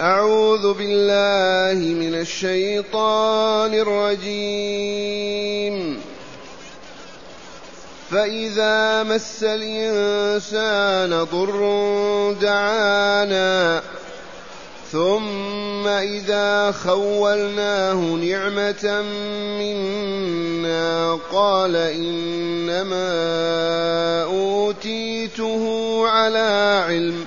أعوذ بالله من الشيطان الرجيم. فإذا مس الإنسان ضر دعانا ثم إذا خولناه نعمة منا قال إنما أوتيته على علم.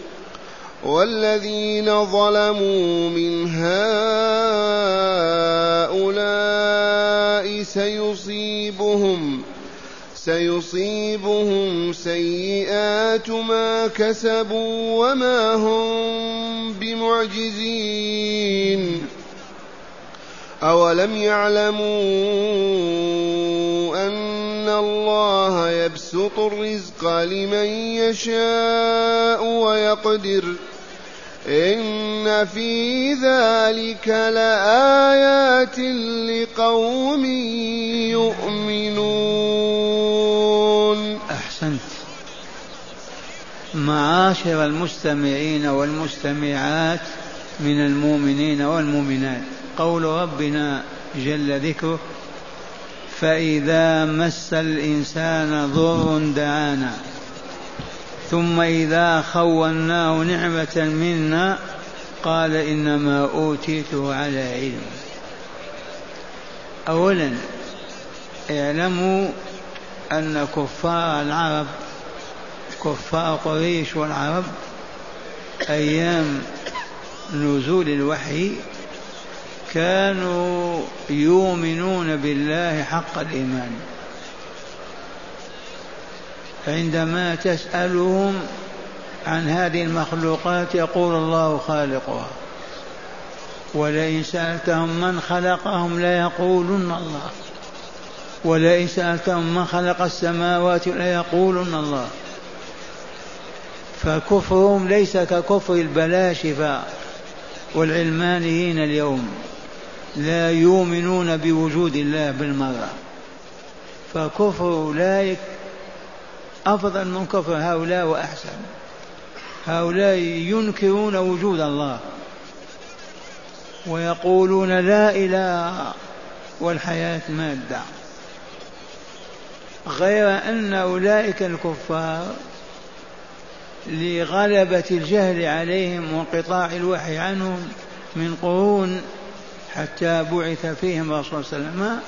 والذين ظلموا من هؤلاء سيصيبهم سيصيبهم سيئات ما كسبوا وما هم بمعجزين. أولم يعلموا أن الله يبسط الرزق لمن يشاء ويقدر إن في ذلك لآيات لقوم يؤمنون أحسنت. معاشر المستمعين والمستمعات من المؤمنين والمؤمنات. قول ربنا جل ذكره فإذا مس الإنسان ضر دعانا ثم إذا خولناه نعمة منا قال إنما أوتيته على علم. أولا اعلموا أن كفار العرب كفار قريش والعرب أيام نزول الوحي كانوا يؤمنون بالله حق الإيمان. عندما تسألهم عن هذه المخلوقات يقول الله خالقها. ولئن سألتهم من خلقهم ليقولن الله. ولئن سألتهم من خلق السماوات ليقولن الله. فكفرهم ليس ككفر البلاشفة والعلمانيين اليوم لا يؤمنون بوجود الله بالمرة فكفر أولئك أفضل من كفر هؤلاء وأحسن. هؤلاء ينكرون وجود الله. ويقولون لا إله والحياة مادة. غير أن أولئك الكفار لغلبة الجهل عليهم وانقطاع الوحي عنهم من قرون حتى بعث فيهم الرسول صلى الله عليه وسلم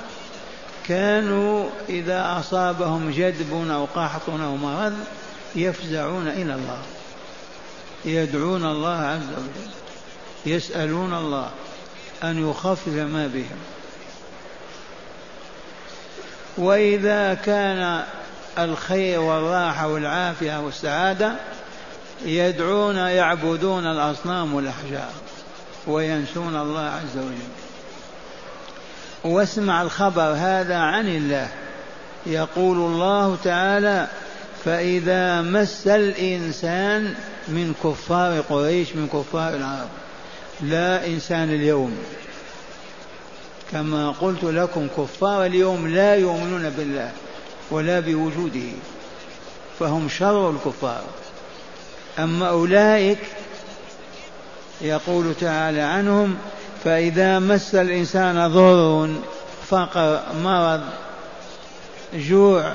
كانوا إذا أصابهم جدب أو قحط أو مرض يفزعون إلى الله. يدعون الله عز وجل. يسألون الله أن يخفف ما بهم. وإذا كان الخير والراحة والعافية والسعادة يدعون يعبدون الأصنام والأحجار وينسون الله عز وجل. واسمع الخبر هذا عن الله. يقول الله تعالى فإذا مس الإنسان من كفار قريش من كفار العرب. لا إنسان اليوم. كما قلت لكم كفار اليوم لا يؤمنون بالله ولا بوجوده فهم شر الكفار. أما أولئك يقول تعالى عنهم فإذا مس الإنسان ضر فقر مرض جوع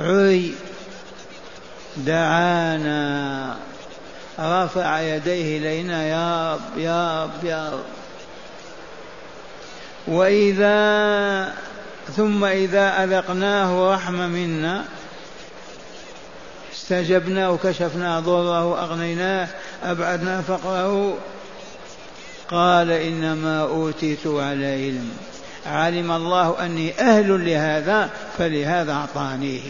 عري دعانا. رفع يديه إلينا يا رب يا رب يا رب. وإذا ثم إذا أذقناه رحمة منا استجبنا وكشفنا ضره أغنيناه أبعدنا فقره قال إنما أوتيت على علم. علم الله أني أهل لهذا فلهذا أعطانيه.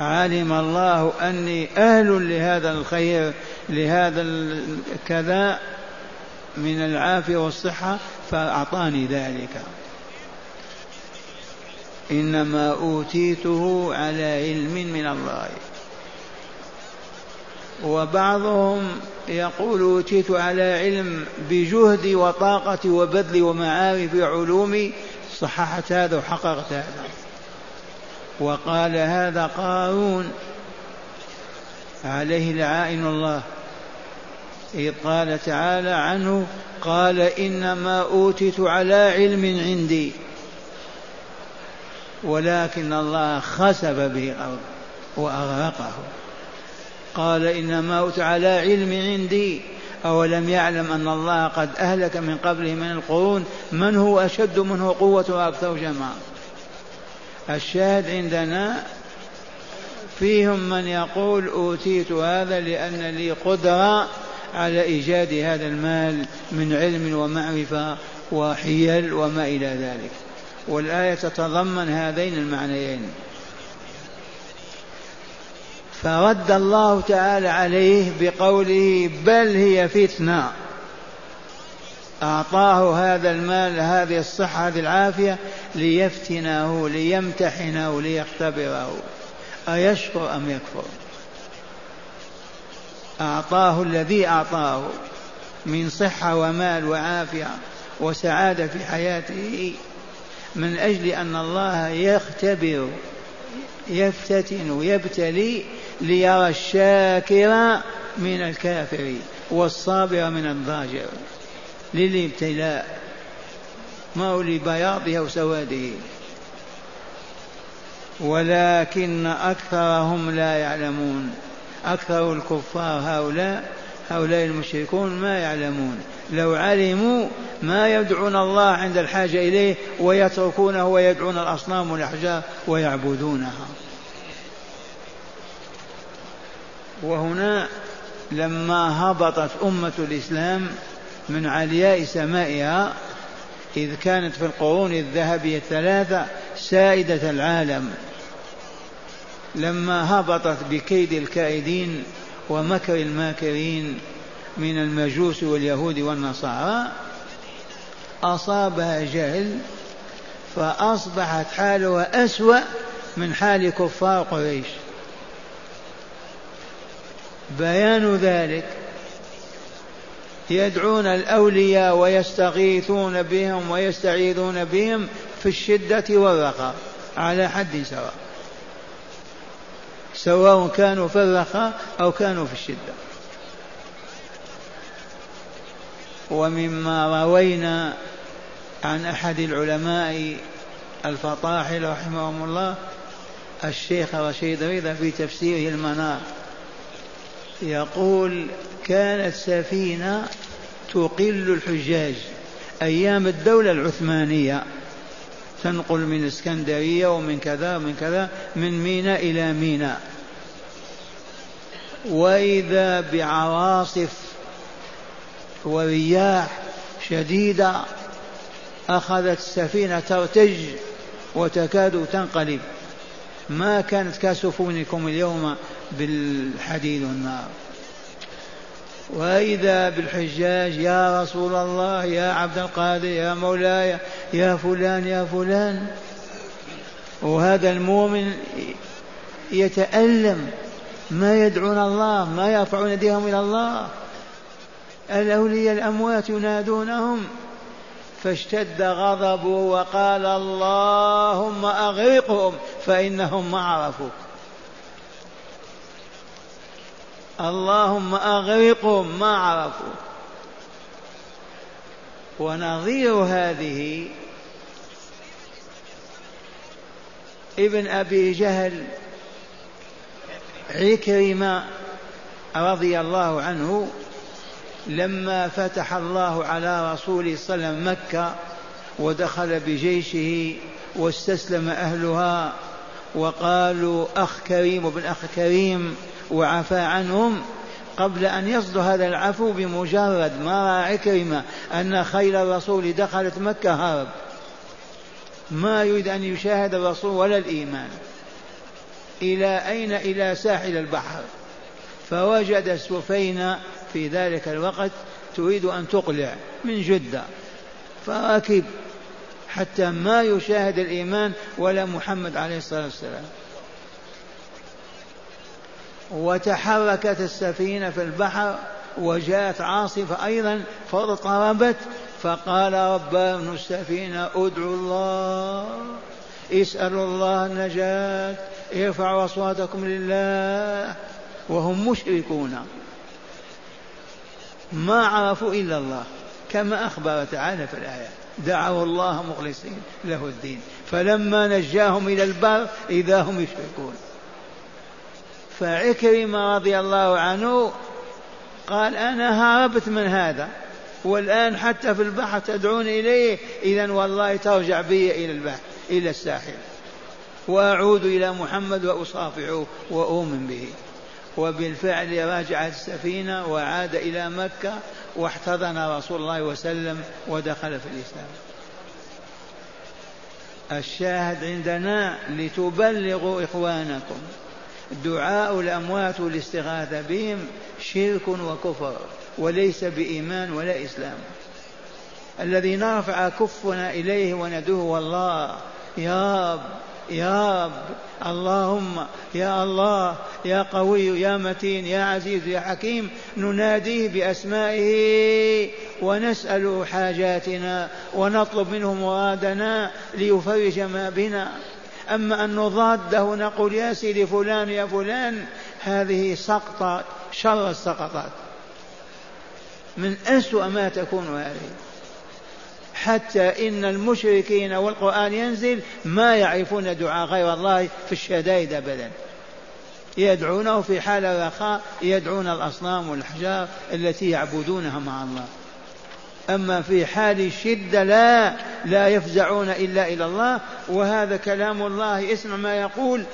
علم الله أني أهل لهذا الخير لهذا كذا من العافية والصحة فأعطاني ذلك. إنما أوتيته على علم من الله. وبعضهم يقول أوتيت على علم بجهدي وطاقتي وبذلي ومعارفي وعلومي صححت هذا وحققت هذا. وقال هذا قارون عليه لعائن الله. إذ قال تعالى عنه قال إنما أوتيت على علم عندي. ولكن الله خسف به الأرض وأغرقه. قال إنما أوت على علم عندي. أولم يعلم أن الله قد أهلك من قبله من القرون؟ من هو أشد منه قوة وأكثر جماعة الشاهد عندنا فيهم من يقول أوتيت هذا لأن لي قدرة على إيجاد هذا المال من علم ومعرفة وحيل وما إلى ذلك. والآية تتضمن هذين المعنيين. فرد الله تعالى عليه بقوله بل هي فتنة. أعطاه هذا المال هذه الصحة هذه العافية ليفتنه ليمتحنه ليختبره. أيشكر أم يكفر؟ أعطاه الذي أعطاه من صحة ومال وعافية وسعادة في حياته من أجل أن الله يختبر يفتتن ويبتلي ليرى الشاكر من الكافر والصابر من الضاجر للابتلاء ما هو لبياضه أو سواده. ولكن أكثرهم لا يعلمون. أكثر الكفار هؤلاء هؤلاء المشركون ما يعلمون. لو علموا ما يدعون الله عند الحاجة إليه ويتركونه ويدعون الأصنام والأحجار ويعبدونها. وهنا لما هبطت أمة الإسلام من علياء سمائها إذ كانت في القرون الذهبية الثلاثة سائدة العالم. لما هبطت بكيد الكائدين ومكر الماكرين من المجوس واليهود والنصارى أصابها جهل فأصبحت حالها أسوأ من حال كفار قريش. بيان ذلك. يدعون الأولياء ويستغيثون بهم ويستعيذون بهم في الشدة والرخاء على حد سواء. سواء كانوا في الرخاء أو كانوا في الشدة. ومما روينا عن أحد العلماء الفطاحل رحمهم الله الشيخ رشيد رضا في تفسيره المنار يقول كانت سفينة تقل الحجاج أيام الدولة العثمانية. تنقل من اسكندرية ومن كذا ومن كذا من ميناء إلى ميناء. وإذا بعواصف ورياح شديدة أخذت السفينة ترتج وتكاد تنقلب. ما كانت كسفونكم اليوم بالحديد والنار. وإذا بالحجاج يا رسول الله يا عبد القادر يا مولاي يا فلان يا فلان. وهذا المؤمن يتألم ما يدعون الله ما يرفعون يديهم إلى الله. الأولياء الأموات ينادونهم. فاشتد غضبه وقال اللهم أغرقهم فإنهم ما عرفوك اللهم أغرقهم ما عرفوا. ونظير هذه ابن أبي جهل عكرمة رضي الله عنه لما فتح الله على رسوله صلى الله عليه وسلم مكة ودخل بجيشه واستسلم أهلها وقالوا أخ كريم وابن أخ كريم وعفى عنهم قبل أن يصدر هذا العفو بمجرد ما رأى عكرمة أن خيل الرسول دخلت مكة هرب. ما يريد أن يشاهد الرسول ولا الإيمان. إلى أين؟ إلى ساحل البحر. فوجد السفينة في ذلك الوقت تريد أن تقلع من جدة. فركب حتى ما يشاهد الإيمان ولا محمد عليه الصلاة والسلام. وتحركت السفينة في البحر وجاءت عاصفة أيضا فاضطربت فقال ربان السفينة ادعوا الله اسألوا الله النجاة ارفعوا أصواتكم لله وهم مشركون. ما عرفوا إلا الله كما أخبر تعالى في الآية دعوا الله مخلصين له الدين فلما نجاهم إلى البر إذا هم يشركون. فعكرمة رضي الله عنه قال أنا هربت من هذا والآن حتى في البحر تدعون إليه إذا والله ترجع بي إلى البحر إلى الساحل وأعود إلى محمد وأصافحه وأؤمن به. وبالفعل رجعت السفينة وعاد إلى مكة واحتضن رسول الله وسلم ودخل في الإسلام. الشاهد عندنا لتبلغوا إخوانكم. دعاء الأموات والاستغاثة بهم شرك وكفر وليس بإيمان ولا إسلام. الذي نرفع كفنا إليه وندعوه والله يا رب يا رب اللهم يا الله يا قوي يا متين يا عزيز يا حكيم نناديه بأسمائه ونسأل حاجاتنا ونطلب منه مرادنا ليفرج ما بنا. أما أن نضاده نقول يا سيدي فلان يا فلان هذه سقطة شر السقطات. من أسوأ ما تكون هذه. حتى إن المشركين والقرآن ينزل ما يعرفون دعاء غير الله في الشدائد أبدا. يدعونه في حال الرخاء يدعون الأصنام والأحجار التي يعبدونها مع الله. أما في حال الشدة لا لا يفزعون إلا إلى الله وهذا كلام الله اسمع ما يقول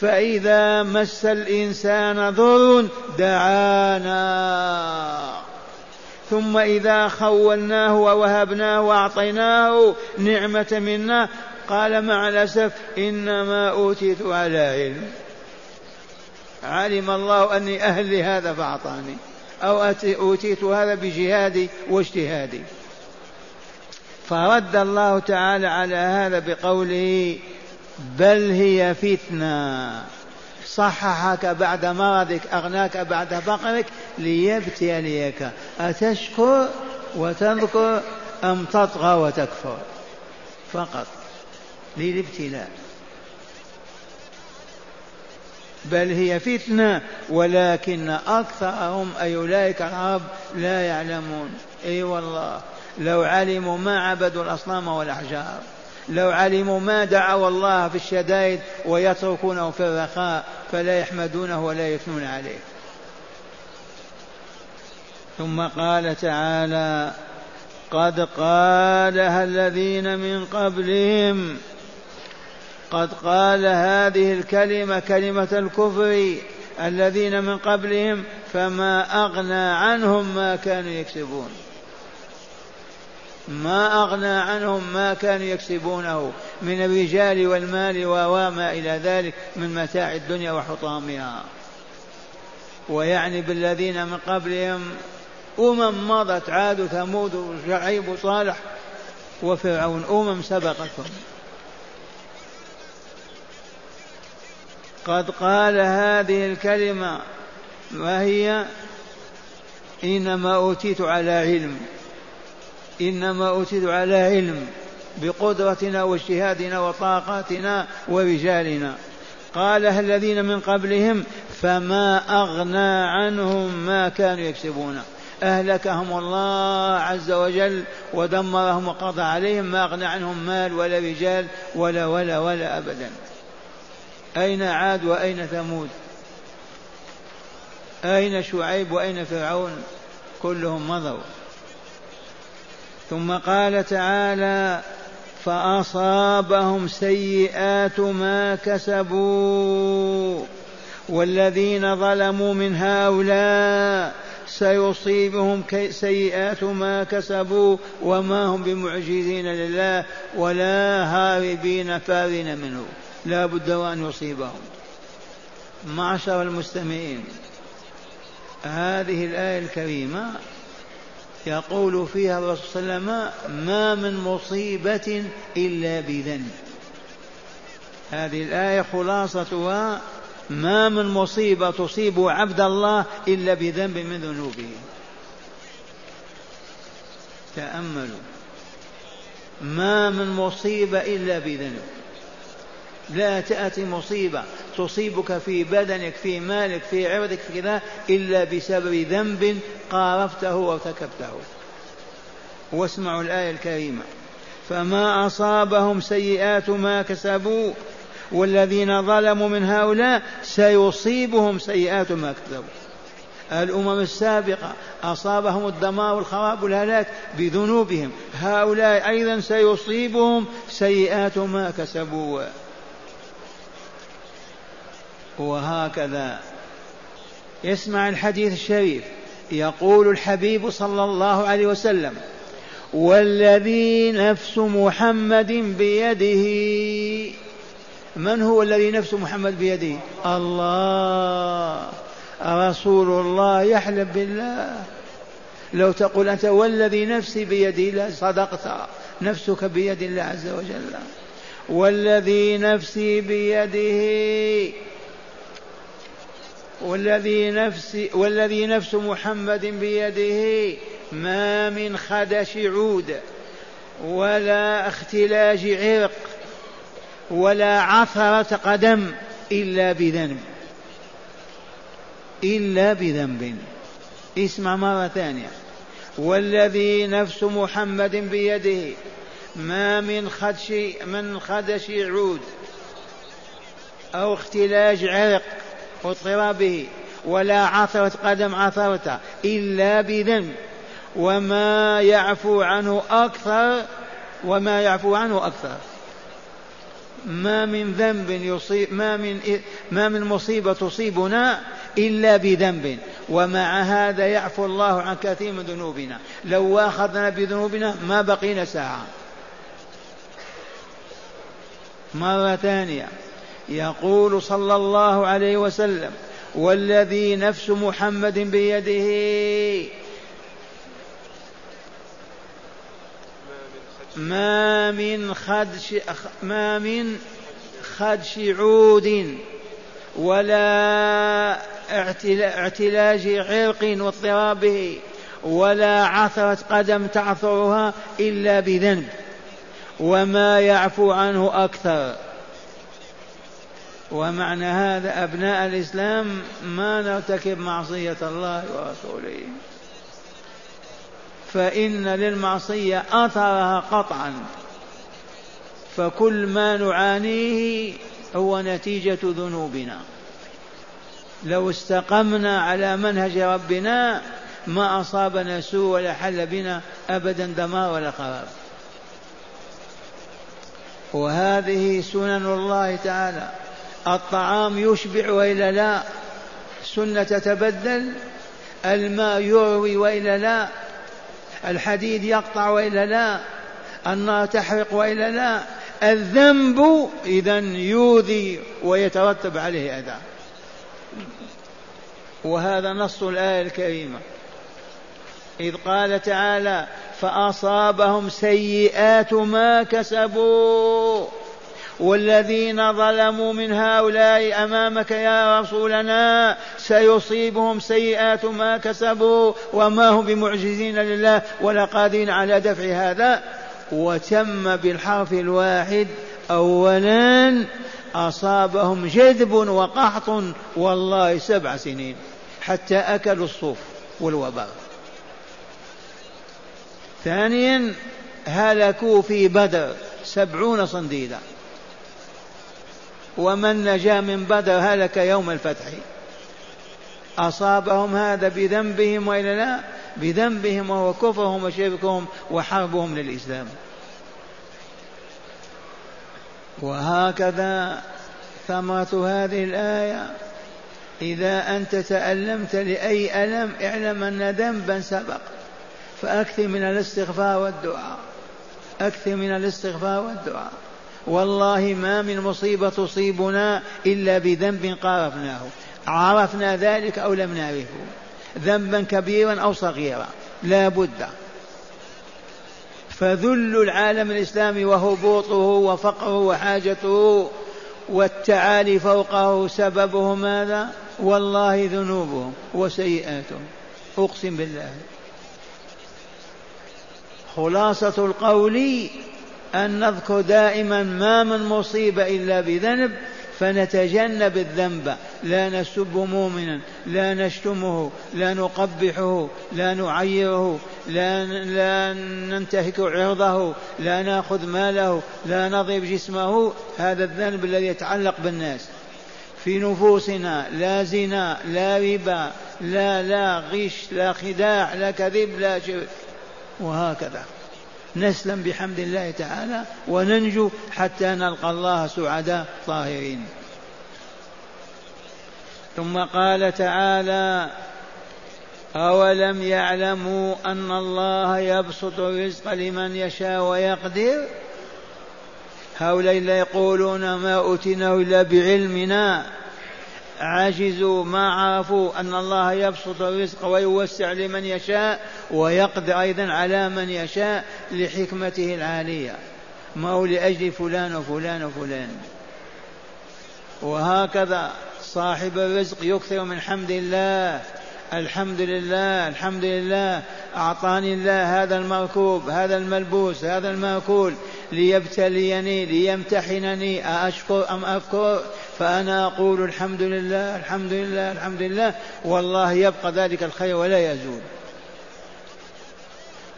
فإذا مس الإنسان ضر دعانا. ثم إذا خولناه ووهبناه وأعطيناه نعمة منا قال مع الأسف إنما أوتيت على علم. علم الله أني أهل لهذا فأعطاني. أو أوتيت هذا بجهادي واجتهادي. فرد الله تعالى على هذا بقوله بل هي فتنة. صححك بعد مرضك أغناك بعد فقرك ليبتليك. أتشكر وتذكر أم تطغى وتكفر؟ فقط. للابتلاء. بل هي فتنة ولكن أكثرهم أي أولئك العرب لا يعلمون. أي والله لو علموا ما عبدوا الأصنام والأحجار لو علموا ما دعوا الله في الشدائد ويتركونه في الرخاء فلا يحمدونه ولا يثنون عليه. ثم قال تعالى قد قالها الذين من قبلهم قد قال هذه الكلمة كلمة الكفر الذين من قبلهم فما أغنى عنهم ما كانوا يكسبون. ما أغنى عنهم ما كانوا يكسبونه من الرجال والمال وما إلى ذلك من متاع الدنيا وحطامها. ويعني بالذين من قبلهم أمم مضت عاد ثمود وشعيب وصالح وفرعون أمم سبقتهم. قد قال هذه الكلمة وهي إنما أوتيت على علم. إنما أوتيت على علم بقدرتنا واجتهادنا وطاقاتنا ورجالنا قالها الذين من قبلهم فما أغنى عنهم ما كانوا يكسبون. أهلكهم الله عز وجل ودمرهم وقضى عليهم ما أغنى عنهم مال ولا رجال ولا ولا ولا أبدا. أين عاد وأين ثمود؟ أين شعيب وأين فرعون؟ كلهم مضوا. ثم قال تعالى فأصابهم سيئات ما كسبوا. والذين ظلموا من هؤلاء سيصيبهم سيئات ما كسبوا وما هم بمعجزين لله ولا هاربين فارين منه. لا بد وأن يصيبهم. معشر المستمعين هذه الآية الكريمة يقول فيها الرسول صلى الله عليه وسلم ما من مصيبة إلا بذنب هذه الآية خلاصتها ما من مصيبة تصيب عبد الله إلا بذنب من ذنوبه تأملوا ما من مصيبة إلا بذنب لا تأتي مصيبة تصيبك في بدنك في مالك في عرضك في كذا إلا بسبب ذنب قارفته وارتكبته واسمعوا الآية الكريمة. فما أصابهم سيئات ما كسبوا والذين ظلموا من هؤلاء سيصيبهم سيئات ما كسبوا. الأمم السابقة أصابهم الدمار والخراب والهلاك بذنوبهم هؤلاء أيضا سيصيبهم سيئات ما كسبوا. وهكذا. يسمع الحديث الشريف. يقول الحبيب صلى الله عليه وسلم والذي نفس محمد بيده من هو الذي نفس محمد بيده؟ الله. رسول الله يحلف بالله. لو تقول أنت والذي نفسي بيده صدقت. نفسك بيد الله عز وجل. والذي نفسي بيده والذي نفس والذي نفس محمد بيده ما من خدش عود ولا اختلاج عرق ولا عثرة قدم إلا بذنب. إلا بذنب. اسمع مرة ثانية. والذي نفس محمد بيده ما من خدش من خدش عود أو اختلاج عرق. واضطرابه ولا عثرة قدم عثرته إلا بذنب. وما يعفو عنه أكثر وما يعفو عنه أكثر. ما من ذنب يصيب ما من ما من مصيبة تصيبنا إلا بذنب. ومع هذا يعفو الله عن كثير من ذنوبنا. لو أخذنا بذنوبنا ما بقينا ساعة. مرة ثانية. يقول صلى الله عليه وسلم والذي نفس محمد بيده. ما من خدش ما من خدش عود ولا اعتلاج عرق واضطرابه ولا عثرة قدم تعثرها إلا بذنب وما يعفو عنه أكثر. ومعنى هذا أبناء الإسلام ما نرتكب معصية الله ورسوله. فإن للمعصية أثرها قطعا. فكل ما نعانيه هو نتيجة ذنوبنا. لو استقمنا على منهج ربنا ما أصابنا سوء ولا حل بنا أبدا دمار ولا خراب. وهذه سنن الله تعالى. الطعام يشبع وإلا لا؟ سنه تتبدل الماء يروي وإلا لا؟ الحديد يقطع وإلا لا؟ النار تحرق وإلا لا؟ الذنب إذا يؤذي ويترتب عليه أذى. وهذا نص الآية الكريمة. إذ قال تعالى فأصابهم سيئات ما كسبوا. والذين ظلموا من هؤلاء أمامك يا رسولنا سيصيبهم سيئات ما كسبوا وما هم بمعجزين لله ولا قادرين على دفع هذا. وتم بالحرف الواحد اولا أصابهم جذب وقحط والله سبع سنين حتى أكلوا الصوف والوبر ثانيا هلكوا في بدر سبعون صنديدا. ومن نجا من بدر هلك يوم الفتح. أصابهم هذا بذنبهم وإلا لا بذنبهم وهو كفرهم وشركهم وحربهم للإسلام. وهكذا ثمرة هذه الآية. إذا أنت تألمت لأي ألم اعلم أن ذنبا سبق. فأكثر من الاستغفار والدعاء. أكثر من الاستغفار والدعاء. والله ما من مصيبة تصيبنا إلا بذنب قارفناه. عرفنا ذلك أو لم نعرفه. ذنبا كبيرا أو صغيرا. لا بد. فذل العالم الإسلامي وهبوطه وفقره وحاجته والتعالي فوقه سببه ماذا؟ والله ذنوبهم وسيئاتهم. أقسم بالله. خلاصة القول أن نذكر دائما ما من مصيبة إلا بذنب فنتجنب الذنب. لا نسب مؤمنا لا نشتمه لا نقبحه لا نعيره لا, لا ننتهك عرضه لا ناخذ ماله لا نضرب جسمه. هذا الذنب الذي يتعلق بالناس. في نفوسنا لا زنا لا ربا لا لا غش لا خداع لا كذب لا شرك وهكذا. نسلم بحمد الله تعالى وننجو حتى نلقى الله سعداء طاهرين. ثم قال تعالى أولم يعلموا أن الله يبسط الرزق لمن يشاء ويقدر؟ هؤلاء لا يقولون ما أوتيناه إلا بعلمنا. عجزوا ما عرفوا أن الله يبسط الرزق ويوسع لمن يشاء ويقدر أيضا على من يشاء لحكمته العالية. ما هو لأجل فلان وفلان وفلان. وهكذا صاحب الرزق يكثر من حمد الله. الحمد لله الحمد لله. أعطاني الله هذا المركوب هذا الملبوس هذا المأكول. ليبتليني ليمتحنني. أشكر أم أكفر فأنا أقول الحمد لله الحمد لله الحمد لله. والله يبقى ذلك الخير ولا يزول.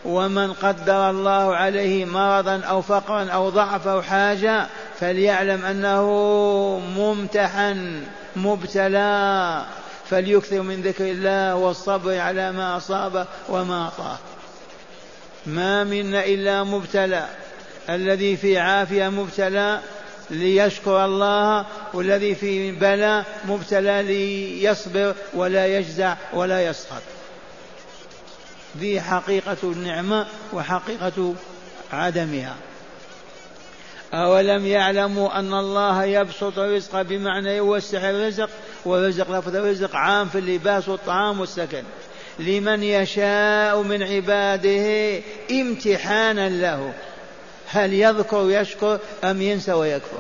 ومن قدر الله عليه مرضا أو فقرا أو ضعف أو حاجة فليعلم أنه ممتحن مبتلى. فليكثر من ذكر الله والصبر على ما أصاب وما أعطاه. ما منا إلا مبتلى. الذي في عافية مبتلى ليشكر الله والذي في بلاء مبتلى ليصبر ولا يجزع ولا يسخط. ذي حقيقة النعمة وحقيقة عدمها. أولم يعلموا أن الله يبسط الرزق بمعنى يوسع الرزق والرزق لفظ الرزق عام في اللباس والطعام والسكن. لمن يشاء من عباده امتحانا له. هل يذكر يشكر أم ينسى ويكفر.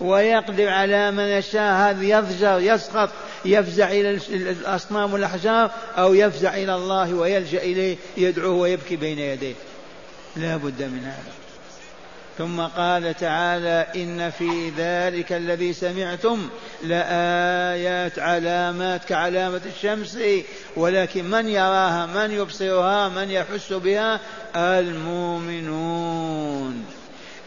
ويقدر على من يشاء هذا يضجر يسقط يفزع إلى الأصنام والأحجار أو يفزع إلى الله ويلجأ إليه يدعوه ويبكي بين يديه. لا بد من هذا. ثم قال تعالى إن في ذلك الذي سمعتم لآيات علامات كعلامة الشمس ولكن من يراها من يبصرها من يحس بها؟ المؤمنون.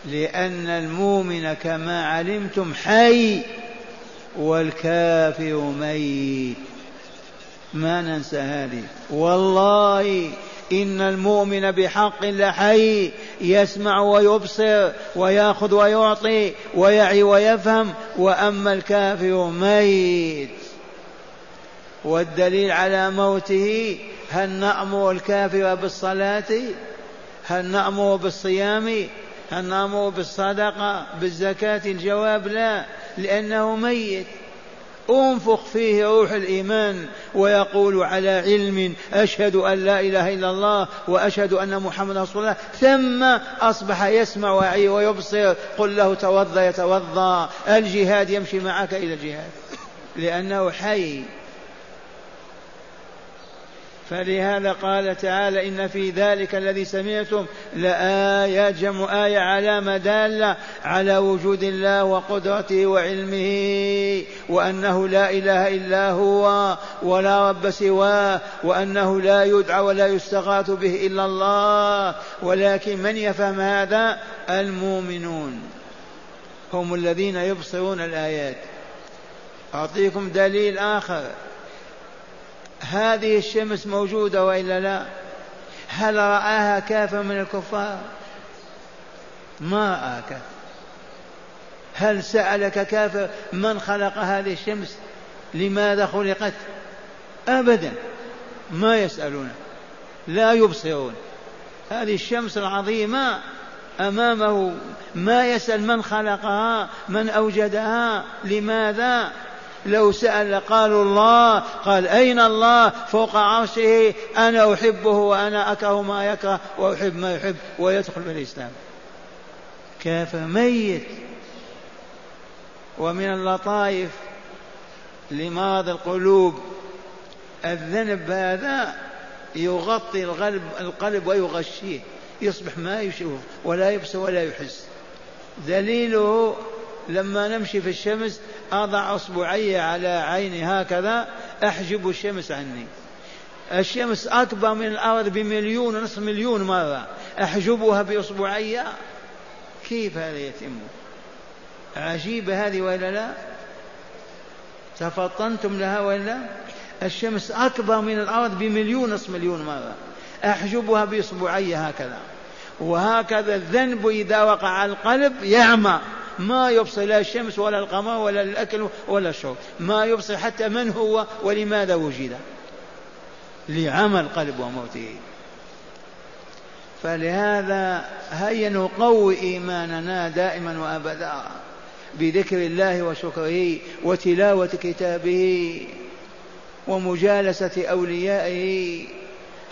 لأن المؤمن كما علمتم حي والكافر ميت. ما ننسى هذه. والله إن المؤمن بحق لحي يسمع ويبصر ويأخذ ويعطي ويعي ويفهم وأما الكافر ميت. والدليل على موته هل نأمر الكافر بالصلاة؟ هل نأمر بالصيام؟ هل نأمر بالصدقة؟ بالزكاة؟ الجواب لا لأنه ميت. انفخ فيه روح الإيمان ويقول على علم أشهد أن لا إله إلا الله وأشهد أن محمدا رسول الله. ثم أصبح يسمع ويبصر. قل له توضا يتوضا الجهاد يمشي معك إلى الجهاد. لأنه حي. فلهذا قال تعالى إن في ذلك الذي سمعتم لآيات جمع آية علامة دالة على وجود الله وقدرته وعلمه وأنه لا إله إلا هو ولا رب سواه وأنه لا يدعى ولا يستغاث به إلا الله ولكن من يفهم هذا؟ المؤمنون هم الذين يبصرون الآيات. أعطيكم دليل آخر. هذه الشمس موجودة وإلا لا؟ هل رآها كافر من الكفار؟ ما كافر هل سألك كافر من خلق هذه الشمس؟ لماذا خلقت؟ أبدا. ما يسألون. لا يبصرون. هذه الشمس العظيمة أمامه. ما يسأل من خلقها من أوجدها لماذا؟ لو سأل قالوا الله قال أين الله؟ فوق عرشه أنا أحبه وأنا أكره ما يكره وأحب ما يحب ويدخل في الإسلام. كافر ميت. ومن اللطائف لمرض القلوب. الذنب هذا يغطي القلب القلب ويغشيه. يصبح ما يشوف ولا يبصر ولا يحس. دليله لما نمشي في الشمس أضع أصبعي على عيني هكذا أحجب الشمس عني. الشمس أكبر من الأرض بمليون ونصف مليون مرة. أحجبها بأصبعي؟ كيف هذا يتم؟ عجيبة هذه ولا لا؟ تفطنتم لها ولا الشمس أكبر من الأرض بمليون نصف مليون مرة. أحجبها بإصبعي هكذا. وهكذا الذنب إذا وقع على القلب يعمى. ما يبصر لا الشمس ولا القمر ولا الأكل ولا الشرب. ما يبصر حتى من هو ولماذا وجد. لعمى القلب وموته. فلهذا هيا نقوي إيماننا دائما وأبدا بذكر الله وشكره وتلاوة كتابه ومجالسة أوليائه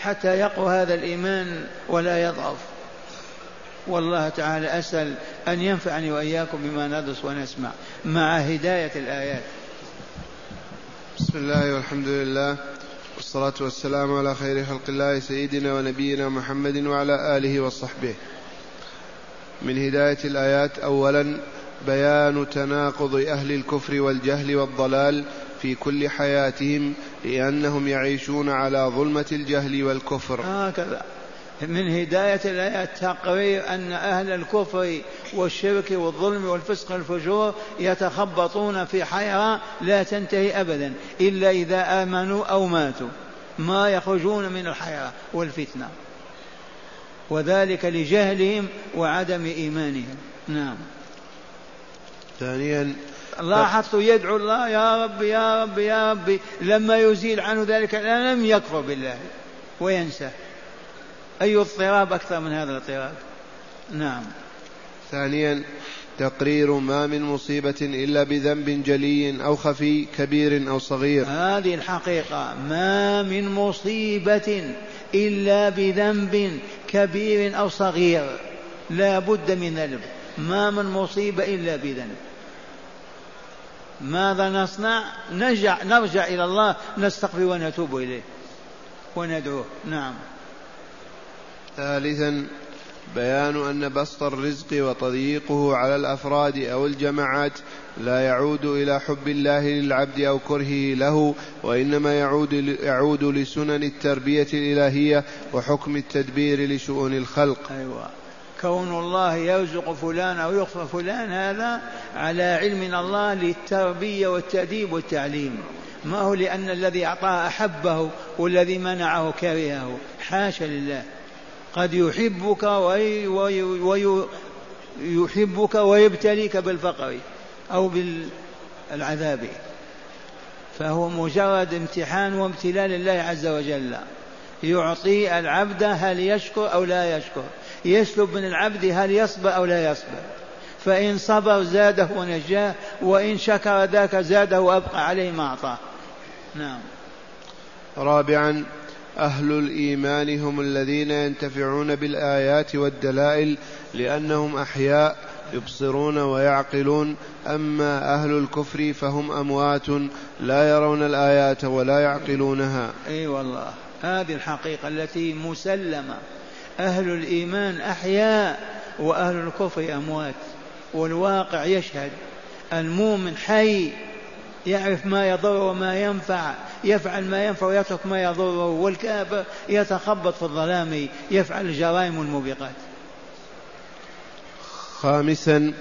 حتى يقوى هذا الإيمان ولا يضعف. والله تعالى أسأل أن ينفعني وإياكم بما ندرس ونسمع مع هداية الآيات. بسم الله والحمد لله والصلاة والسلام على خير خلق الله سيدنا ونبينا محمد وعلى آله وصحبه. من هداية الآيات أولا بيان تناقض أهل الكفر والجهل والضلال في كل حياتهم لأنهم يعيشون على ظلمة الجهل والكفر. هكذا. من هداية الآيات تقرير أن أهل الكفر والشرك والظلم والفسق والفجور يتخبطون في حيرة لا تنتهي أبدا إلا إذا آمنوا أو ماتوا. ما يخرجون من الحيرة والفتنة. وذلك لجهلهم وعدم إيمانهم. نعم. ثانيا لاحظت يدعو الله يا رب يا رب يا رب لما يزيل عنه ذلك لم يكفر بالله وينسى. أي اضطراب أكثر من هذا الاضطراب؟ نعم. ثانيا تقرير ما من مصيبة إلا بذنب جلي أو خفي كبير أو صغير. هذه الحقيقة. ما من مصيبة إلا بذنب كبير أو صغير. لا بد من ذنب. ما من مصيبة إلا بذنب. ماذا نصنع؟ نرجع, نرجع إلى الله نستغفر ونتوب إليه. وندعوه. نعم. ثالثا بيان أن بسط الرزق وتضييقه على الأفراد أو الجماعات لا يعود إلى حب الله للعبد أو كرهه له وإنما يعود يعود لسنن التربية الإلهية وحكم التدبير لشؤون الخلق. أيوة. كون الله يرزق فلان أو يفقر فلان هذا على علم الله للتربية والتأديب والتعليم ما هو لأن الذي أعطاه أحبه والذي منعه كرهه حاشا لله قد يحبك وي وي وي يحبك ويبتليك بالفقر أو بالعذاب. فهو مجرد امتحان وامتلاء لله عز وجل. يعطي العبد هل يشكر أو لا يشكر. يسلب من العبد هل يصبر أو لا يصبر. فإن صبر زاده ونجاه وإن شكر ذاك زاده وأبقى عليه ما أعطاه. نعم. رابعا أهل الإيمان هم الذين ينتفعون بالآيات والدلائل لأنهم أحياء يبصرون ويعقلون. أما أهل الكفر فهم أموات لا يرون الآيات ولا يعقلونها. أي والله هذه الحقيقة التي مسلمة. أهل الإيمان أحياء وأهل الكفر أموات. والواقع يشهد المؤمن حي يعرف ما يضر وما ينفع. يفعل ما ينفع ويترك ما يضره والكافر يتخبط في الظلام يفعل الجرائم الموبقات. خامسا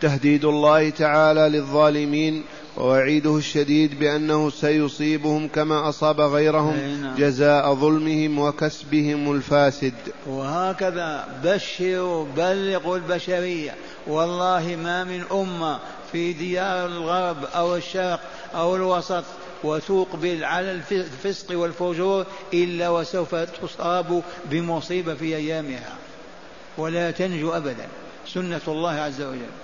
تهديد الله تعالى للظالمين ووعيده الشديد بأنه سيصيبهم كما أصاب غيرهم نعم. جزاء ظلمهم وكسبهم الفاسد. وهكذا بشروا بلغوا البشرية. والله ما من أمة في ديار الغرب أو الشرق أو الوسط وتقبل على الفسق والفجور إلا وسوف تصاب بمصيبة في أيامها. ولا تنجو أبدا. سنة الله عز وجل.